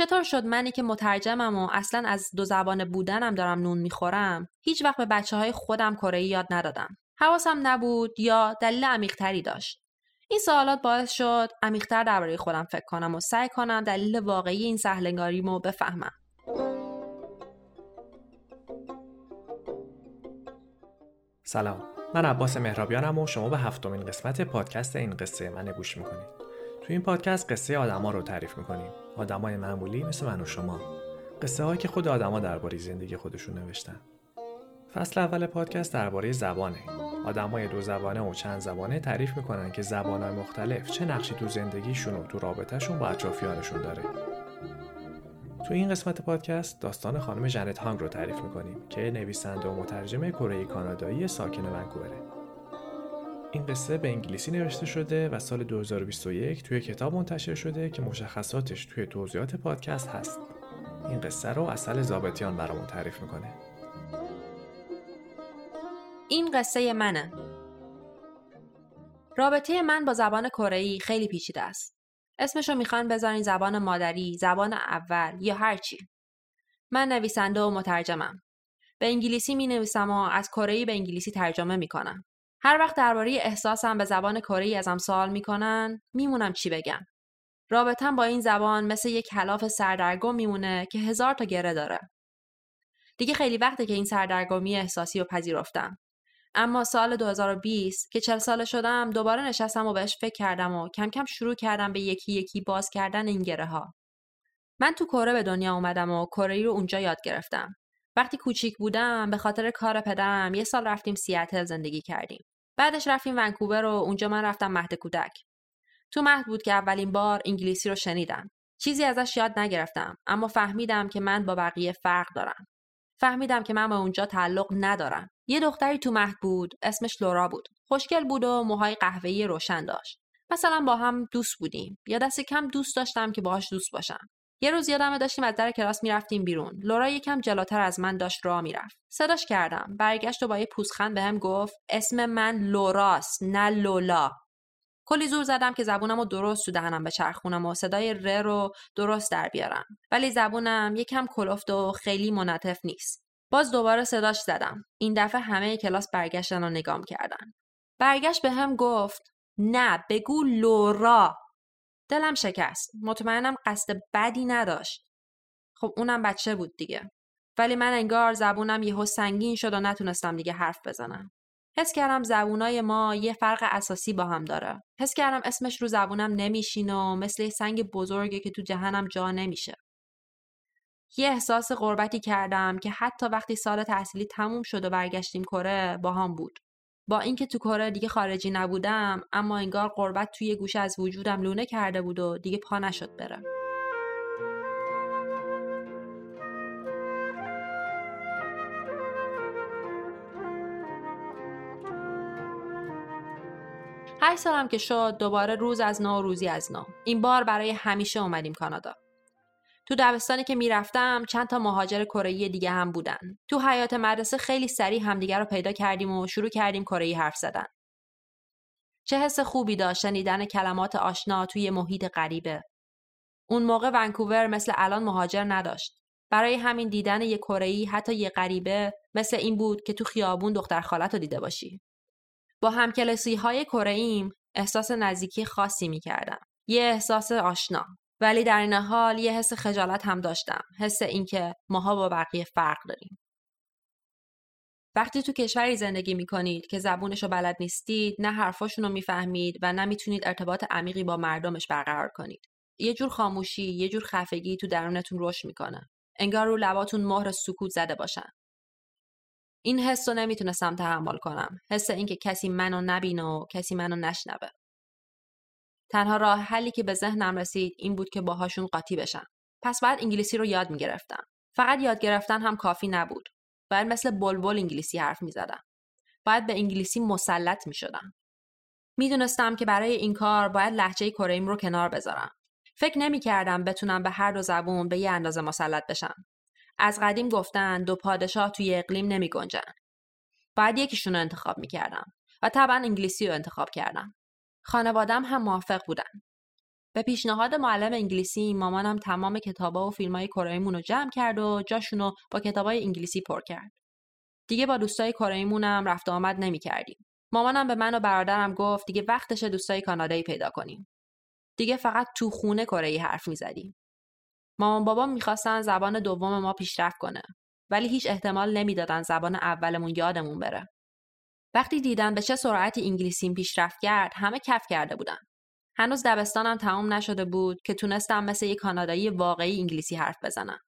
چطور شد منی که مترجمم و اصلا از دو زبان بودنم دارم نون می‌خورم هیچ وقت به بچه های خودم کره یاد ندادم. حواسم نبود یا دلیل عمیقتری داشت. این سوالات باعث شد عمیقتر درباره خودم فکر کنم و سعی کنم دلیل واقعی این سهلنگاریمو بفهمم. سلام. من عباس مهرابیانم و شما به هفتمین قسمت پادکست این قصه من گوش می‌کنید. تو این پادکست قصه آدما رو تعریف می‌کنیم. آدمای معمولی مثل من و شما. قصه هایی که خود آدما درباره زندگی خودشون نوشتن. فصل اول پادکست درباره زبانه. آدمای دو زبانه و چند زبانه تعریف می‌کنن که زبانهای مختلف چه نقشی تو زندگیشون و تو رابطهشون با اطرافیانشون داره. تو این قسمت پادکست داستان خانم جنت هانگ رو تعریف می‌کنیم که نویسنده و مترجم کره کانادایی ساکن ونکووره. این قصه به انگلیسی نوشته شده و سال 2021 توی کتاب منتشر شده که مشخصاتش توی توضیحات پادکست هست. این قصه رو اصل زابطیان برامون تعریف می‌کنه. این قصه منه. رابطه من با زبان کره خیلی پیچیده است. اسمشو می‌خوان بذارین زبان مادری، زبان اول یا هرچی. من نویسنده و مترجمم. به انگلیسی می نویسم و از کره به انگلیسی ترجمه می‌کنم. هر وقت درباره احساسم به زبان کره ازم سوال می‌کنن میمونم چی بگم. رابطم با این زبان مثل یک کلاف سردرگم میمونه که هزار تا گره داره. دیگه خیلی وقته که این سردرگمی احساسی رو پذیرفتم. اما سال 2020 که چل ساله شدم دوباره نشستم و بهش فکر کردم و کم کم شروع کردم به یکی یکی باز کردن این گره ها. من تو کره به دنیا اومدم و کره رو اونجا یاد گرفتم. وقتی کوچیک بودم به خاطر کار پدرم یه سال رفتیم سیاتل زندگی کردیم. بعدش رفتیم ونکوور و اونجا من رفتم مهد کودک. تو مهد بود که اولین بار انگلیسی رو شنیدم. چیزی ازش یاد نگرفتم اما فهمیدم که من با بقیه فرق دارم. فهمیدم که من به اونجا تعلق ندارم. یه دختری تو مهد بود اسمش لورا بود خوشگل بود و موهای قهوه‌ای روشن داشت مثلا با هم دوست بودیم یا دست کم دوست داشتم که باهاش دوست باشم یه روز یادمه داشتیم از در کلاس می‌رفتیم بیرون لورا یکم جلوتر از من داشت راه می‌رفت صداش کردم برگشت و با یه پوزخند بهم گفت اسم من لوراست نه لولا کلی زور زدم که زبونم رو درست تو دهنم بچرخونم و صدای ر رو درست در بیارم ولی زبونم یکم کلفت و خیلی منطف نیست باز دوباره صداش زدم. این دفعه همه کلاس برگشتن و نگام کردن. برگشت به هم گفت نه بگو لورا. دلم شکست. مطمئنم قصد بدی نداشت. خب اونم بچه بود دیگه. ولی من انگار زبونم یهو سنگین شد و نتونستم دیگه حرف بزنم. حس کردم زبونای ما یه فرق اساسی با هم داره. حس کردم اسمش رو زبونم نمیشین و مثل سنگ بزرگه که تو جهنم جا نمیشه. یه احساس غربتی کردم که حتی وقتی سال تحصیلی تموم شد و برگشتیم کره با هم بود. با اینکه تو کره دیگه خارجی نبودم اما انگار غربت توی گوشه از وجودم لونه کرده بود و دیگه پا نشد بره. هشت سالم که شد دوباره روز از نو روزی از نو. این بار برای همیشه اومدیم کانادا. تو دبستانی که می‌رفتم چند تا مهاجر کره دیگه هم بودن. تو حیات مدرسه خیلی سریع همدیگه رو پیدا کردیم و شروع کردیم کره حرف زدن. چه حس خوبی داشت شنیدن کلمات آشنا توی محیط غریبه. اون موقع ونکوور مثل الان مهاجر نداشت. برای همین دیدن یه کره حتی یه غریبه مثل این بود که تو خیابون دختر خالت رو دیده باشی. با همکلاسی های کره احساس نزدیکی خاصی می‌کردم. یه احساس آشنا. ولی در این حال یه حس خجالت هم داشتم. حس اینکه ماها با بقیه فرق داریم. وقتی تو کشوری زندگی می کنید که زبونش رو بلد نیستید نه حرفاشون رو می‌فهمید و نه می‌تونید ارتباط عمیقی با مردمش برقرار کنید. یه جور خاموشی یه جور خفگی تو درونتون رشد می‌کنه. انگار رو لباتون مهر سکوت زده باشن. این حس رو نمی‌تونستم تحمل کنم. حس اینکه کسی منو نبینه و کسی منو نشنوه. تنها راه حلی که به ذهنم رسید این بود که باهاشون قاطی بشم. پس بعد انگلیسی رو یاد می‌گرفتم. فقط یاد گرفتن هم کافی نبود. باید مثل بلبل انگلیسی حرف می‌زدم. باید به انگلیسی مسلط می شدم. می‌دونستم که برای این کار باید لحجه کره رو کنار بذارم. فکر نمی کردم بتونم به هر دو زبون به یه اندازه مسلط بشم. از قدیم گفتن دو پادشاه توی اقلیم نمی گنجن. باید یکیشون رو انتخاب می کردم و طبعا انگلیسی رو انتخاب کردم. خانوادم هم موافق بودن. به پیشنهاد معلم انگلیسی مامانم تمام کتابا و فیلمای کره‌ایمون رو جمع کرد و جاشونو با کتابای انگلیسی پر کرد. دیگه با دوستای کره‌ایمونم رفت و آمد نمی‌کردیم. مامانم به من و برادرم گفت دیگه وقتشه دوستای کانادایی پیدا کنیم. دیگه فقط تو خونه کره حرف می‌زدیم. مامان بابام می‌خواستن زبان دوم ما پیشرفت کنه ولی هیچ احتمال نمی‌دادن زبان اولمون یادمون بره. وقتی دیدن به چه سرعتی انگلیسیم پیشرفت کرد همه کف کرده بودن. هنوز دبستانم تمام نشده بود که تونستم مثل یک کانادایی واقعی انگلیسی حرف بزنم.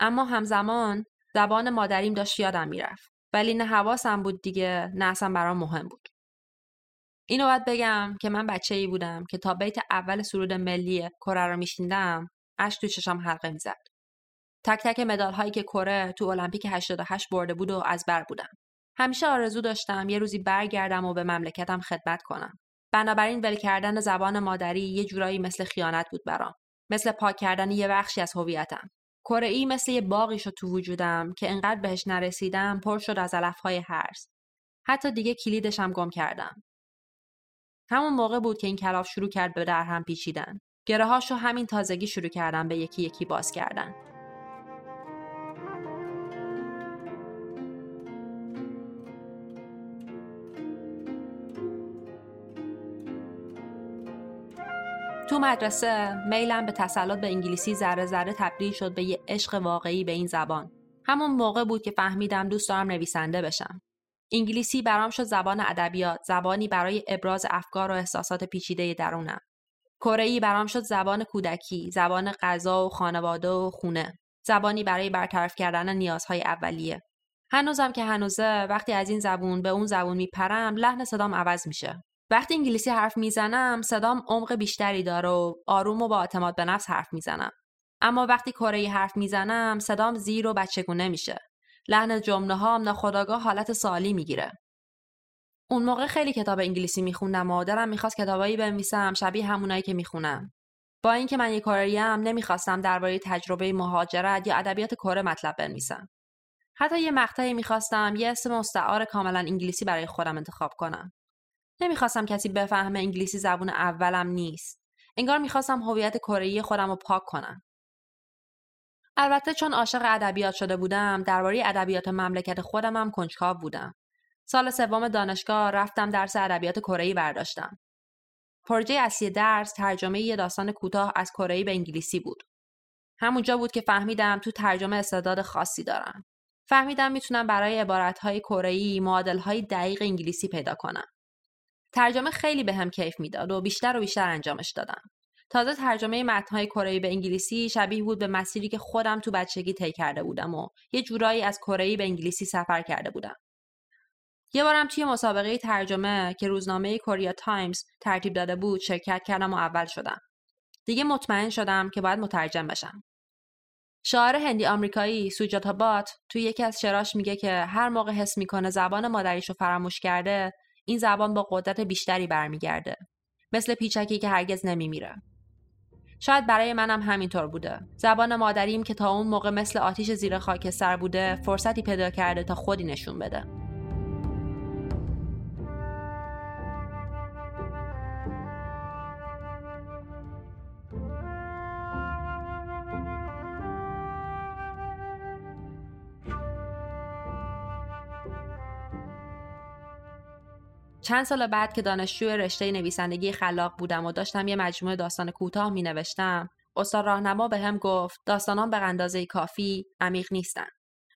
اما همزمان زبان مادریم داشت یادم می‌رفت. ولی نه حواسم بود دیگه نه اصلا برام مهم بود. اینو باید بگم که من بچه ای بودم که تا بیت اول سرود ملی کره رو میشیندم اش تو چشم حلقه می‌زد. تک تک مدال هایی که کره تو المپیک 88 برده بود و از بر بودم. همیشه آرزو داشتم یه روزی برگردم و به مملکتم خدمت کنم. بنابراین ول کردن زبان مادری یه جورایی مثل خیانت بود برام. مثل پاک کردن یه بخشی از هویتم. کره ای مثل یه باقی شد تو وجودم که انقدر بهش نرسیدم پر شد از علفهای هرس. حتی دیگه کلیدشم گم کردم. همون موقع بود که این کلاف شروع کرد به در هم پیچیدن. گره هاشو همین تازگی شروع کردم به یکی یکی باز کردن. مدرسه میلم به تسلط به انگلیسی ذره ذره تبدیل شد به یه عشق واقعی به این زبان. همون موقع بود که فهمیدم دوست دارم نویسنده بشم. انگلیسی برام شد زبان ادبیات، زبانی برای ابراز افکار و احساسات پیچیده درونم. کره برام شد زبان کودکی، زبان غذا و خانواده و خونه، زبانی برای برطرف کردن نیازهای اولیه. هنوزم که هنوزه وقتی از این زبون به اون زبون میپرم لحن صدام عوض میشه. وقتی انگلیسی حرف می‌زنم صدام عمق بیشتری داره و آروم و با اعتماد به نفس حرف می‌زنم. اما وقتی کره حرف می‌زنم صدام زیر و بچگونه میشه. لحن جمله هم ناخداگاه حالت سالی می‌گیره. اون موقع خیلی کتاب انگلیسی میخوندم و دلم می‌خواست کتابایی بنویسم شبیه همونایی که می‌خونم. با اینکه من یک کوره‌ایم نمی‌خواستم درباره تجربه مهاجرت یا ادبیات کره مطلب بنویسم. حتی یه مقطعی می‌خواستم یه اسم مستعار کاملا انگلیسی برای خودم انتخاب کنم. نمی‌خواستم کسی بفهمه انگلیسی زبون اولم نیست. انگار می‌خواستم هویت کره خودم رو پاک کنم. البته چون عاشق ادبیات شده بودم درباره ادبیات مملکت خودم هم کنجکاو بودم. سال سوم دانشگاه رفتم درس ادبیات کره برداشتم. پروژه اصلی درس ترجمه یه داستان کوتاه از کره به انگلیسی بود. همونجا بود که فهمیدم تو ترجمه استعداد خاصی دارم. فهمیدم می‌تونم برای عبارتهای کره‌ای معادلهای دقیق انگلیسی پیدا کنم. ترجمه خیلی به کیف می‌داد و بیشتر و بیشتر انجامش دادم تازه ترجمه متنهای کره به انگلیسی شبیه بود به مسیری که خودم تو بچگی طی کرده بودم و یه جورایی از کره به انگلیسی سفر کرده بودم. یه بارم توی مسابقه ترجمه که روزنامه کوریا تایمز ترتیب داده بود شرکت کردم و اول شدم. دیگه مطمئن شدم که باید مترجم بشم. شاعر هندی آمریکایی سوجاتا بات توی یکی از شراش میگه که هر موقع حس می‌کنه زبان مادریشو فراموش کرده این زبان با قدرت بیشتری برمیگرده. مثل پیچکی که هرگز نمیمیره. شاید برای منم همینطور بوده. زبان مادریم که تا اون موقع مثل آتیش زیر خاکستر بوده فرصتی پیدا کرده تا خودی نشون بده. چند سال بعد که دانشجو رشته نویسندگی خلاق بودم و داشتم یه مجموعه داستان کوتاه می نوشتم استاد راهنما به هم گفت داستانان به اندازه کافی عمیق نیستن.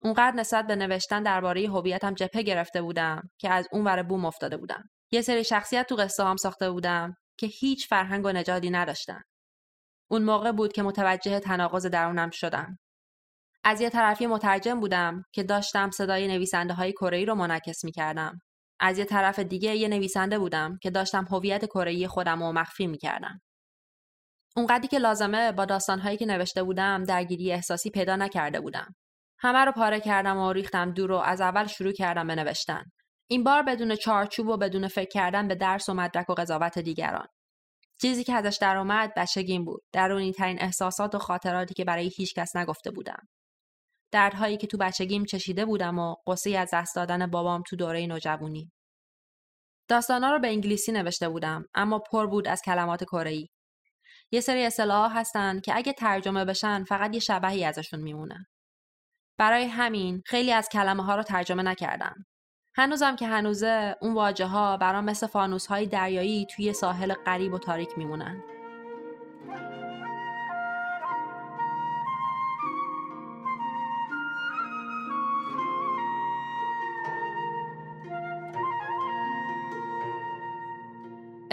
اونقدر نسبت به نوشتن درباره هویتم جپه گرفته بودم که از اون ور بوم افتاده بودم. یه سری شخصیت تو قصه هم ساخته بودم که هیچ فرهنگ و نژادی نداشتن. اون موقع بود که متوجه تناقض درونم شدم. از یه طرفی مترجم بودم که داشتم صدای نویسنده های کره رو منعکس می کردم از یه طرف دیگه یه نویسنده بودم که داشتم هویت کره خودم رو مخفی می‌کردم. اونقدری که لازمه با داستانهایی که نوشته بودم درگیری احساسی پیدا نکرده بودم. همه رو پاره کردم و ریختم دور و از اول شروع کردم به نوشتن. این بار بدون چارچوب و بدون فکر کردن به درس و مدرک و قضاوت دیگران. چیزی که ازش در اومد بچگیم بود. درونی ترین احساسات و خاطراتی که برای هیچ کس نگفته بودم. دردهایی که تو بچگیم چشیده بودم و قصه از دست دادن بابام تو دوره نوجوانی. داستانا رو به انگلیسی نوشته بودم اما پر بود از کلمات کره‌ای. یه سری اصطلاح هستن که اگه ترجمه بشن فقط یه شبهی ازشون میمونه. برای همین خیلی از کلمه ها رو ترجمه نکردم. هنوزم که هنوزه اون واجه ها برام مثل فانوس های دریایی توی ساحل غریب و تاریک میمونن.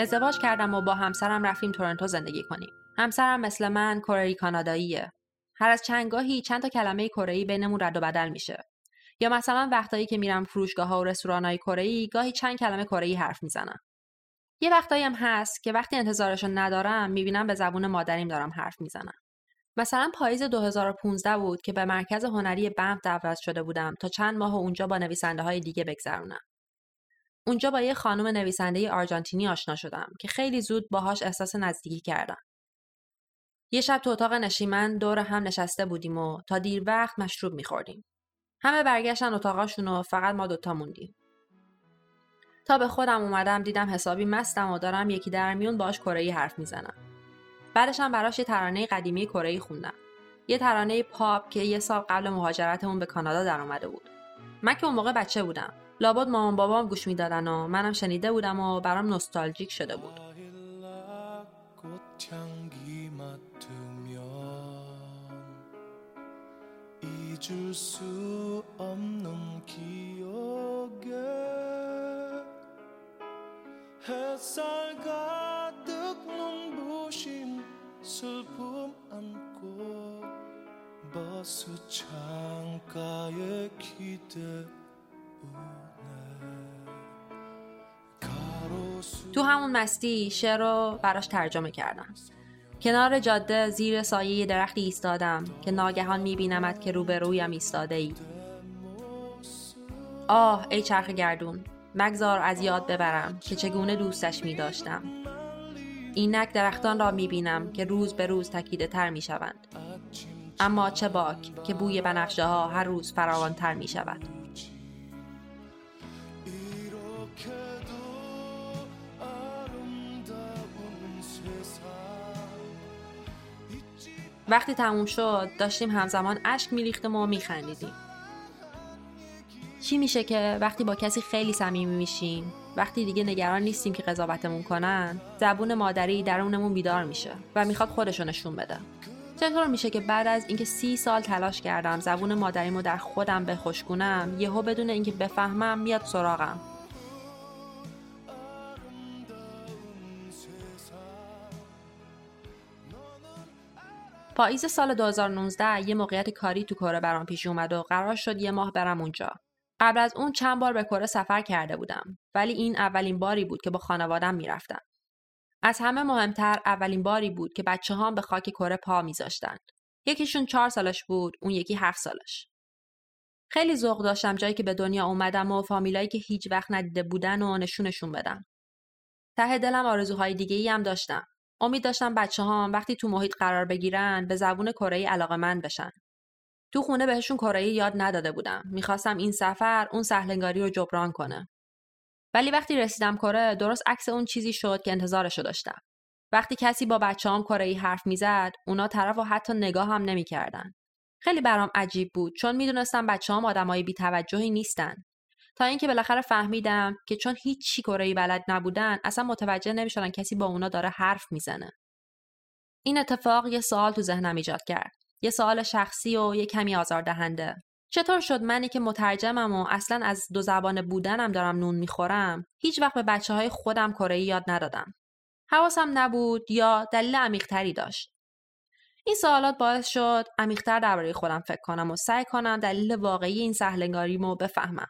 ازدواج کردم و با همسرم رفتیم تورنتو زندگی کنیم. همسرم مثل من کره کاناداییه. هر از چندگاهی چند تا کلمه کره بینمون رد و بدل میشه. یا مثلا وقتایی که میرم فروشگاه ها و رستوران های کره گاهی چند کلمه کره حرف می‌زنم. یه وقتایی هم هست که وقتی انتظارشو ندارم می‌بینم به زبون مادریم دارم حرف می‌زنم. مثلا پاییز 2015 بود که به مرکز هنری بمب دعوت شده بودم تا چند ماه اونجا با نویسنده های دیگه بگذرونم. اونجا با یه خانم نویسنده آرژانتینی آشنا شدم که خیلی زود باهاش احساس نزدیکی کردم. یه شب تو اتاق نشیمن دور هم نشسته بودیم و تا دیر وقت مشروب میخوردیم. همه برگشتن اتاقاشون و فقط ما دوتا موندیم. تا به خودم اومدم دیدم حسابی مستم و دارم یکی در میون باش کره حرف می‌زنم. بعدش هم براش یه ترانه قدیمی کره خوندم. یه ترانه پاپ که یه سال قبل مهاجرتمون به کانادا در اومده بود. من که اون موقع بچه بودم. لابد مامان بابام گوش می‌دادن و منم شنیده بودم و برام نوستالژیک شده بود. تو همون مستی شعر رو براش ترجمه کردم. کنار جاده زیر سایه درختی ایستادم که ناگهان میبینمت که روبرویم ایستاده ای آه ای چرخ گردون مگذار از یاد ببرم که چگونه دوستش می داشتم اینک درختان را می بینم که روز به روز تکیده تر می اما چه باک که بوی بنفشه ها هر روز فراوان تر می شود وقتی تموم شد داشتیم همزمان اشک میریختیم و میخندیدیم. چی میشه که وقتی با کسی خیلی صمیمی میشیم وقتی دیگه نگران نیستیم که قضاوتمون کنن زبون مادری درونمون بیدار میشه و می‌خواد خودشو نشون بده. چطور میشه که بعد از اینکه سی سال تلاش کردم زبون مادریمو در خودم بخشکونم یهو بدون اینکه بفهمم میاد سراغم؟ پاییز سال 2019 یه موقعیت کاری تو کره برام پیش اومد و قرار شد یه ماه برم اونجا. قبل از اون چند بار به کره سفر کرده بودم ولی این اولین باری بود که با خانوادم می‌رفتم. از همه مهمتر اولین باری بود که بچه هم به خاک کره پا میذاشتند. یکیشون چهار سالش بود، اون یکی هفت سالش. خیلی ذوق داشتم جایی که به دنیا اومدم و فامیلایی که هیچ وقت ندیده بودن و نشونشون بدم. ته دلم آرزوهای دیگه ای هم داشتم. امید داشتم بچه ها وقتی تو محیط قرار بگیرن به زبون کره علاقه من بشن. تو خونه بهشون کره یاد نداده بودم. می‌خواستم این سفر اون سهلنگاری رو جبران کنه. ولی وقتی رسیدم کره درست عکس اون چیزی شد که انتظارشو داشتم. وقتی کسی با بچه هم کره حرف می‌زد اونا طرف و حتی نگاه هم نمی‌کردن. خیلی برام عجیب بود چون می‌دونستم بچه هم آدمای بیتوجهی نیستن. تا اینکه بالاخره فهمیدم که چون هیچ چی بلد نبودن اصلا متوجه نمی‌شدن کسی با اونا داره حرف می‌زنه. این اتفاق یه سوال تو ذهنم ایجاد کرد. یه سوال شخصی و یه کمی آزاردهنده. چطور شد منی که مترجمم و اصلا از دو زبان بودنم دارم نون می‌خورم هیچ وقت به بچه های خودم کره یاد ندادم. حواسم نبود یا دلیل عمیقتری داشت؟ این سوالات باعث شد عمیقتر درباره خودم فکر کنم و سعی کنم دلیل واقعی این سهلنگاریمو بفهمم.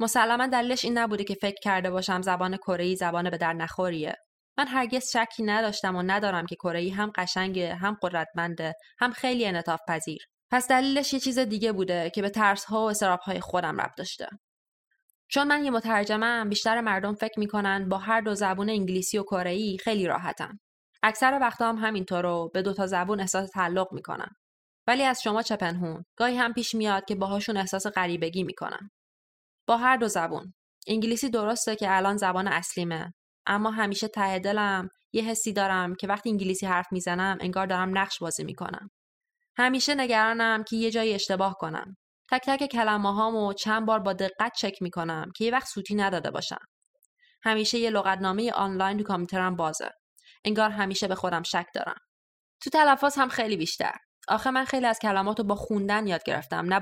مسلما دلیلش این نبوده که فکر کرده باشم زبان کره زبان به در نخوریه. من هرگز شکی نداشتم و ندارم که کره هم قشنگه هم قدرتمنده هم خیلی انعطاف پذیر پس دلیلش یه چیز دیگه بوده که به ترس ها و استراب های خودم ربط داشته. چون من یه مترجمم بیشتر مردم فکر می‌کنن با هر دو زبون انگلیسی و کره خیلی راحتم اکثر وقتا هم همینطور رو به دو تا زبون احساس تعلق می‌کنم ولی از شما چه پنهون؟ گاهی هم پیش میاد که باهاشون احساس غریبگی می‌کنم. با هر دو زبون انگلیسی درسته که الان زبان اصلیمه اما همیشه ته دلم یه حسی دارم که وقتی انگلیسی حرف می‌زنم انگار دارم نقش بازی می‌کنم. همیشه نگرانم که یه جایی اشتباه کنم. تک تک کلمه هامو چند بار با دقت چک می‌کنم که یه وقت سوتی نداده باشم. همیشه یه لغتنامه آنلاین تو کامپیوترم بازه. انگار همیشه به خودم شک دارم. تو تلفظ هم خیلی بیشتر. آخه من خیلی از کلمات رو با خوندن یاد گرفتم نه.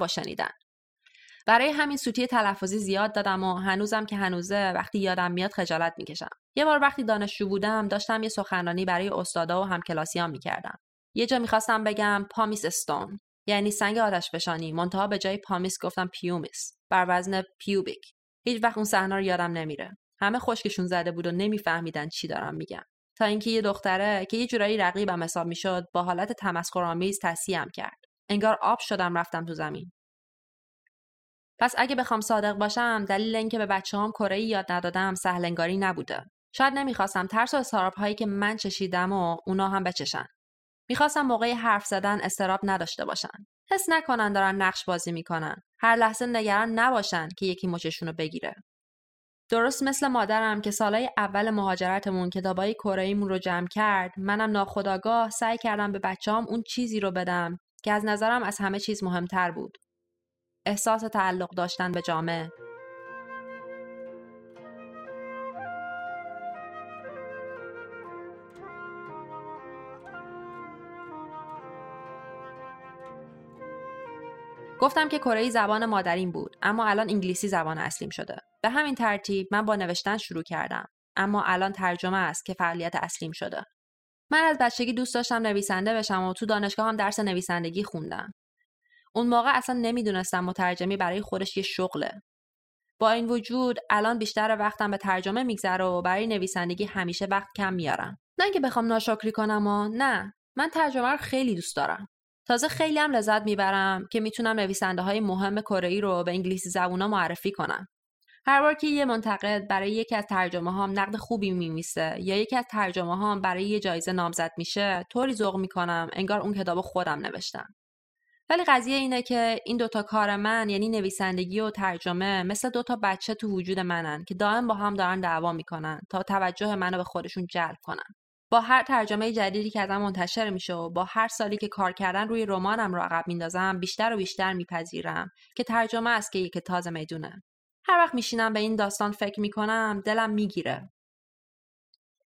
برای همین سوتی تلفظی زیاد دادم و هنوزم که هنوزه وقتی یادم میاد خجالت می‌کشم. یه بار وقتی دانشجو بودم داشتم یه سخنرانی برای استادا و همکلاسیام می‌کردم. یه جا می‌خواستم بگم پامیس استون یعنی سنگ آتش فشانی منتها به جای پامیس گفتم پیومیس بر وزن پیوبیک. هیچ وقت اون صحنه رو یادم نمیره. همه خشکشون زده بود و نمیفهمیدن چی دارم میگم. تا اینکه یه دختره که یه جورایی رقیبم حساب می‌شد با حالت تمسخرآمیز تصحیحم کرد. انگار آب شدم رفتم تو زمین. پس اگه بخوام صادق باشم دلیل اینکه به بچه هم کره یاد ندادم سهلنگاری نبوده. شاید نمی‌خواستم ترس و استراب هایی که من چشیدم و اونا هم بچشن. می‌خواستم موقع حرف زدن استراب نداشته باشن. حس نکنن دارن نقش بازی می‌کنن. هر لحظه نگران نباشن که یکی مچشون رو بگیره. درست مثل مادرم که سالای اول مهاجرتمون کتابای کره‌ایمون رو جمع کرد منم ناخداگاه سعی کردم به بچه‌هام اون چیزی رو بدم که از نظرم از همه چیز مهمتر بود. احساس تعلق داشتن به جامعه. گفتم که کره زبان مادریم بود اما الان انگلیسی زبان اصلیم شده. به همین ترتیب من با نوشتن شروع کردم اما الان ترجمه است که فعالیت اصلیم شده. من از بچگی دوست داشتم نویسنده بشم و تو دانشگاه هم درس نویسندگی خوندم. اون موقع اصلا نمی‌دونستم مترجمی برای خودش یه شغله با این وجود الان بیشتر وقتم به ترجمه میگذره و برای نویسندگی همیشه وقت کم میارم نه اینکه بخوام ناشکری کنم و نه من ترجمه رو خیلی دوست دارم تازه خیلی هم لذت می‌برم که می‌تونم نویسنده های مهم کره رو به انگلیسی زبونا معرفی کنم. هر بار که یه منتقد برای یکی از ترجمه هام نقد خوبی میمیسه یا یکی از ترجمه هام برای یه جایزه نامزد میشه طوری ذوق می‌کنم انگار اون کتاب خودم نوشتم. ولی قضیه اینه که این دوتا کار من یعنی نویسندگی و ترجمه مثل دوتا بچه تو وجود منن که دائم با هم دارن دعوا می‌کنن تا توجه منو به خودشون جلب کنن. با هر ترجمه جدیدی که ازم منتشر میشه و با هر سالی که کار کردن روی رمانم رو عقب میندازم بیشتر و بیشتر میپذیرم که ترجمه است که یک تازه می‌دونه. هر وقت میشینم به این داستان فکر می‌کنم دلم می‌گیره.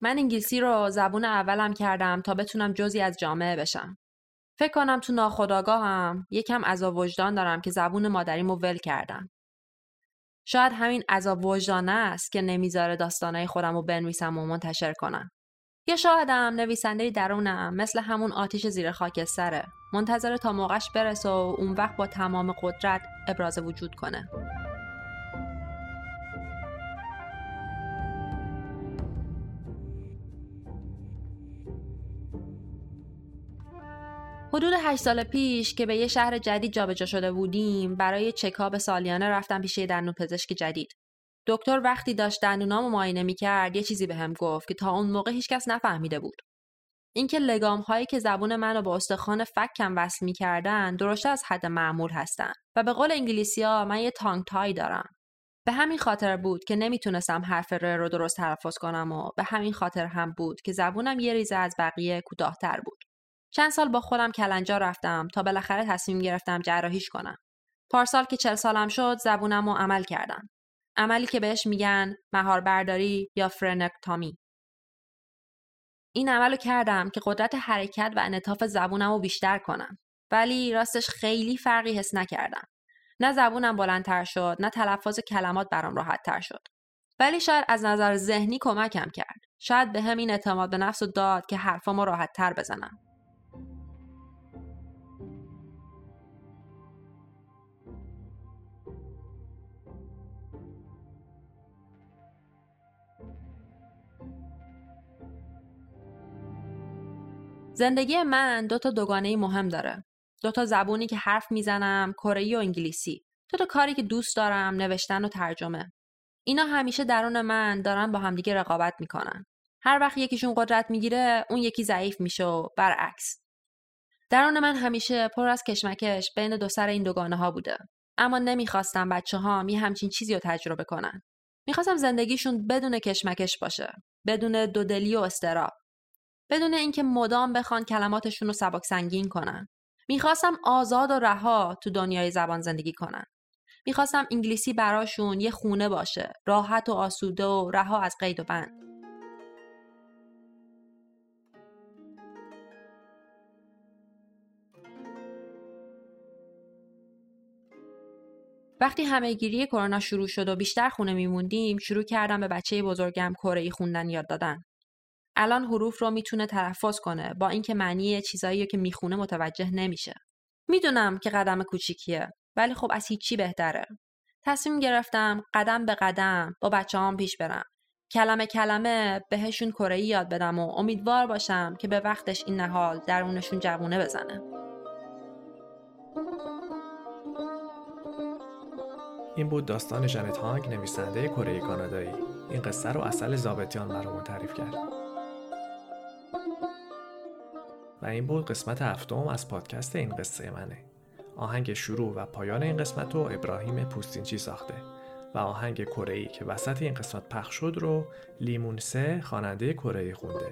من انگلیسی رو زبون اولم کردم تا بتونم جزی از جامعه بشم. فکر کنم تو ناخداگاهم یکم عذاب وجدان دارم که زبون مادریمو ول کردم. شاید همین عذاب وجدانه است که نمی‌ذاره داستانهای خودم رو بنویسم و منتشر کنم. یا شاهدم نویسنده درونم مثل همون آتیش زیر خاکستره. منتظر تا موقعش برسه و اون وقت با تمام قدرت ابراز وجود کنه. حدود هشت سال پیش که به یه شهر جدید جابجا شده بودیم برای چکاب سالیانه رفتم پیش یه دندون پزشک جدید. دکتر وقتی داشت دندونامو معاینه می‌کرد یه چیزی بهم گفت که تا اون موقع هیچکس نفهمیده بود. اینکه لگام هایی که زبون منو با استخوان فکم وصل می‌کردن درشته از حد معمول هستن و به قول انگلیسی ها من یه تانگ تای دارم. به همین خاطر بود که نمی‌تونستم حرف ر رو درست تلفظ کنم و به همین خاطر هم بود که زبونم یه ریزه از بقیه کوتاهتر بود. چند سال با خودم کلنجا رفتم تا بالاخره تصمیم گرفتم جراحیش کنم پارسال که چل سالم شد زبونم رو عمل کردم عملی که بهش میگن مهار برداری یا فرنکتامی. این عملو کردم که قدرت حرکت و انطاف زبونم رو بیشتر کنم. ولی راستش خیلی فرقی حس نکردم. نه زبونم بلندتر شد نه تلفظ کلمات برام راحت تر شد. ولی شاید از نظر ذهنی کمکم کرد. شاید به همین اعتماد به نفس و داد که حرفامو راحت تر بزنم. زندگی من دو تا دوگانه مهم داره. دو تا زبونی که حرف می‌زنم، کره و انگلیسی. دو تا کاری که دوست دارم، نوشتن و ترجمه. اینا همیشه درون من دارن با همدیگه رقابت می‌کنن. هر وقت یکیشون قدرت می‌گیره، اون یکی ضعیف میشه و برعکس. درون من همیشه پر از کشمکش بین دو سر این دوگانه ها بوده. اما نمی‌خواستم بچه ها می همچین چیزی رو تجربه کنن. می‌خواستم زندگیشون بدون کشمکش باشه. بدون دودلی و استراب بدون اینکه مدام بخوان کلماتشون رو سبک سنگین کنن. می‌خواستم آزاد و رها تو دنیای زبان زندگی کنن. می‌خواستم انگلیسی براشون یه خونه باشه راحت و آسوده و رها از قید و بند. وقتی همه گیری کرونا شروع شد و بیشتر خونه میموندیم شروع کردم به بچه بزرگم کره خوندن یاد دادن. الان حروف رو می‌تونه تلفظ کنه با اینکه معنی چیزایی که می‌خونه متوجه نمیشه. می‌دونم که قدم کوچیکیه ولی خب از هیچی بهتره. تصمیم گرفتم قدم به قدم با بچه هم پیش برم. کلمه کلمه بهشون کره یاد بدم و امیدوار باشم که به وقتش این نهال درونشون جوونه بزنه. این بود داستان جنت هانگ نویسنده کره کانادایی. این قصه رو اصل زابطیان برامون تعریف کرد. و این بود قسمت هفتم از پادکست این قصه منه آهنگ شروع و پایان این قسمت رو ابراهیم پوستینچی ساخته و آهنگ کره که وسط این قسمت پخش شد رو لیمون سه خواننده کره خونده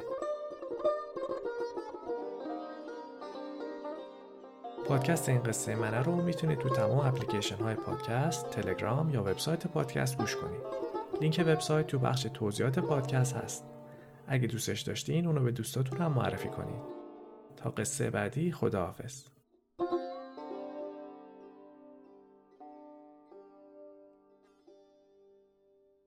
پادکست این قصه منه رو می‌تونید تو تمام اپلیکیشن های پادکست، تلگرام یا وبسایت پادکست گوش کنید. لینک وبسایت تو بخش توضیحات پادکست هست. اگه دوستش داشتین اونو به دوستاتون هم معرفی کنید. قصه بعدی خداحافظ.